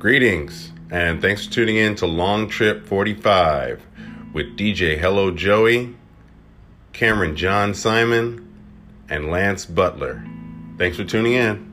Greetings, and thanks for tuning in to Long Trip 45 with DJ Hello Joey, Cameron John Simon, and Lance Butler. Thanks for tuning in.